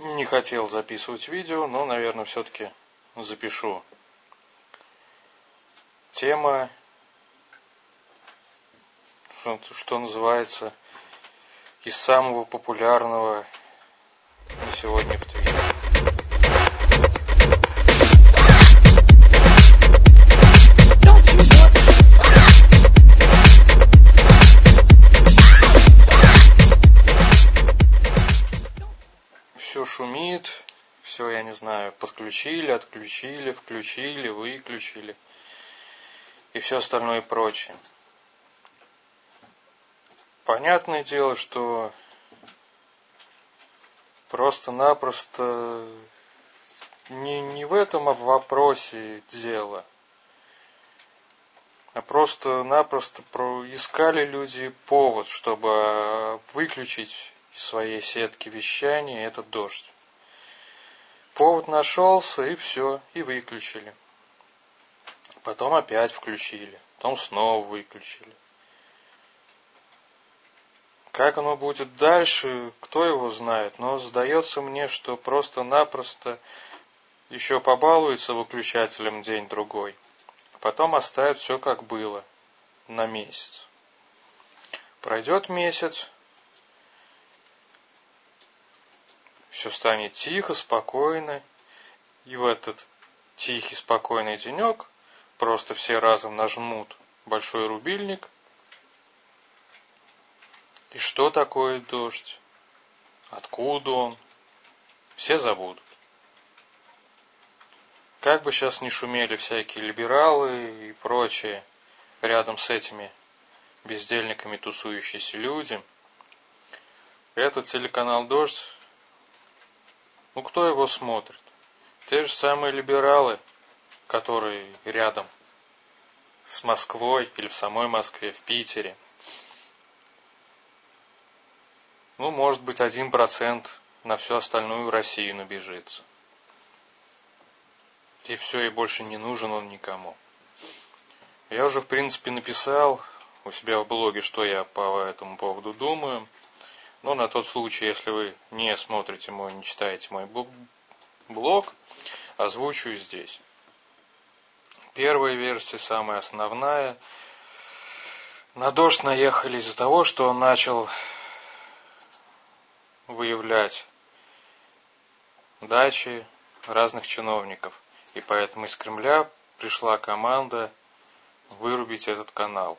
Не хотел записывать видео, но, наверное, все-таки запишу. Тема, что, что называется, из самого популярного на сегодня в Твиттере. Подключили, отключили, включили, выключили и все остальное прочее. Понятное дело, что просто-напросто не, не в этом вопросе дело, а просто-напросто искали люди повод, чтобы выключить из своей сетки вещания этот дождь. Повод нашелся, и все, и выключили. Потом опять включили, потом снова выключили. Как оно будет дальше, кто его знает, но сдается мне, что просто-напросто еще побалуется выключателем день-другой. Потом оставит все как было на месяц. Пройдет месяц, все станет тихо, спокойно, и в этот тихий, спокойный денек просто все разом нажмут большой рубильник – и что такое дождь? Откуда он? Все забудут. Как бы сейчас ни шумели всякие либералы и прочие рядом с этими бездельниками тусующиеся люди, этот телеканал «Дождь», ну кто его смотрит? Те же самые либералы, которые рядом с Москвой или в самой Москве, в Питере – Ну, может быть, один процент на всю остальную Россию набежится. И все, и больше не нужен он никому. Я уже, в принципе, написал у себя в блоге, что я по этому поводу думаю. Но на тот случай, если вы не смотрите мой, не читаете мой блог, озвучу здесь. Первая версия, самая основная. На дождь наехали из-за того, что он начал выявлять дачи разных чиновников. И поэтому из Кремля пришла команда вырубить этот канал.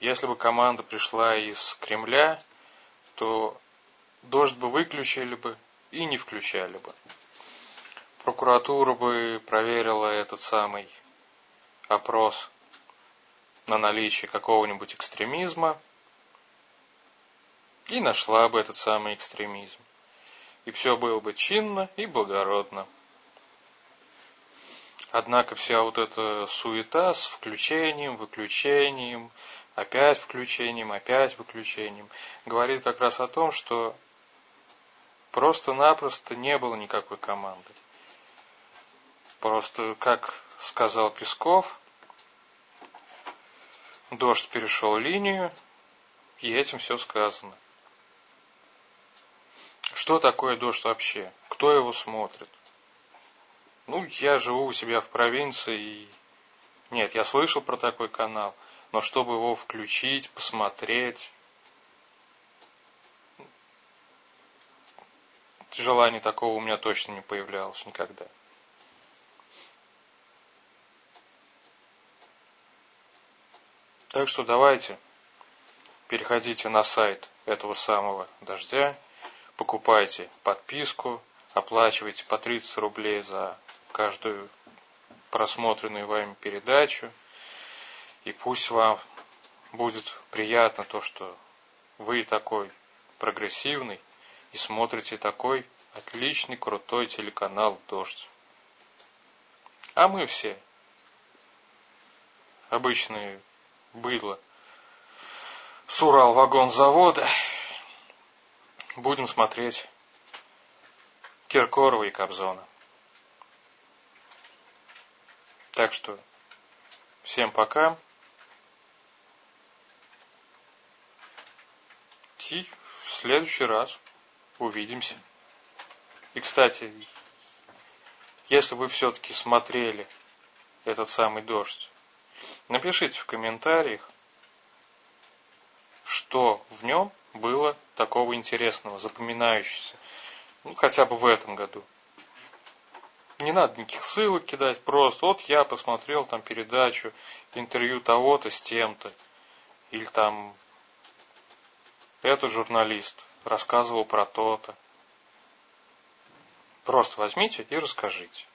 Если бы команда пришла из Кремля, то дождь бы выключили бы и не включали бы. Прокуратура бы проверила этот самый опрос на наличие какого-нибудь экстремизма и нашла бы этот самый экстремизм. И все было бы чинно и благородно. Однако вся вот эта суета с включением, выключением, опять включением, опять выключением, говорит как раз о том, что просто-напросто не было никакой команды. Просто, как сказал Песков, дождь перешел линию, и этим все сказано. Что такое дождь вообще? Кто его смотрит? Ну, я живу у себя в провинции и... Нет, я слышал про такой канал, но чтобы его включить, посмотреть... Желания такого у меня точно не появлялось никогда. Так что давайте переходите на сайт этого самого дождя покупайте подписку, оплачивайте по 30 рублей за каждую просмотренную вами передачу. И пусть вам будет приятно то, что вы такой прогрессивный и смотрите такой отличный, крутой телеканал «Дождь». А мы все обычные быдло с Урал-вагонзавода будем смотреть Киркорова и Кобзона. Так что всем пока. И в следующий раз увидимся. И, кстати, если вы все-таки смотрели этот самый дождь, напишите в комментариях, что в нем было такого интересного, запоминающегося. Ну, хотя бы в этом году. Не надо никаких ссылок кидать, просто вот я посмотрел там передачу, интервью того-то с тем-то. Или там этот журналист рассказывал про то-то. Просто возьмите и расскажите.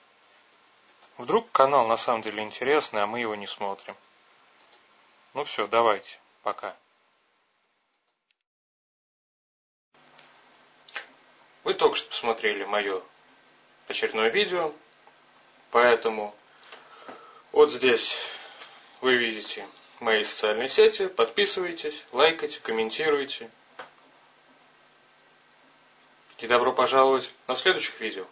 Вдруг канал на самом деле интересный, а мы его не смотрим. Ну все, давайте. Пока. Вы только что посмотрели мое очередное видео, поэтому вот здесь вы видите мои социальные сети, подписывайтесь, лайкайте, комментируйте. И добро пожаловать на следующих видео.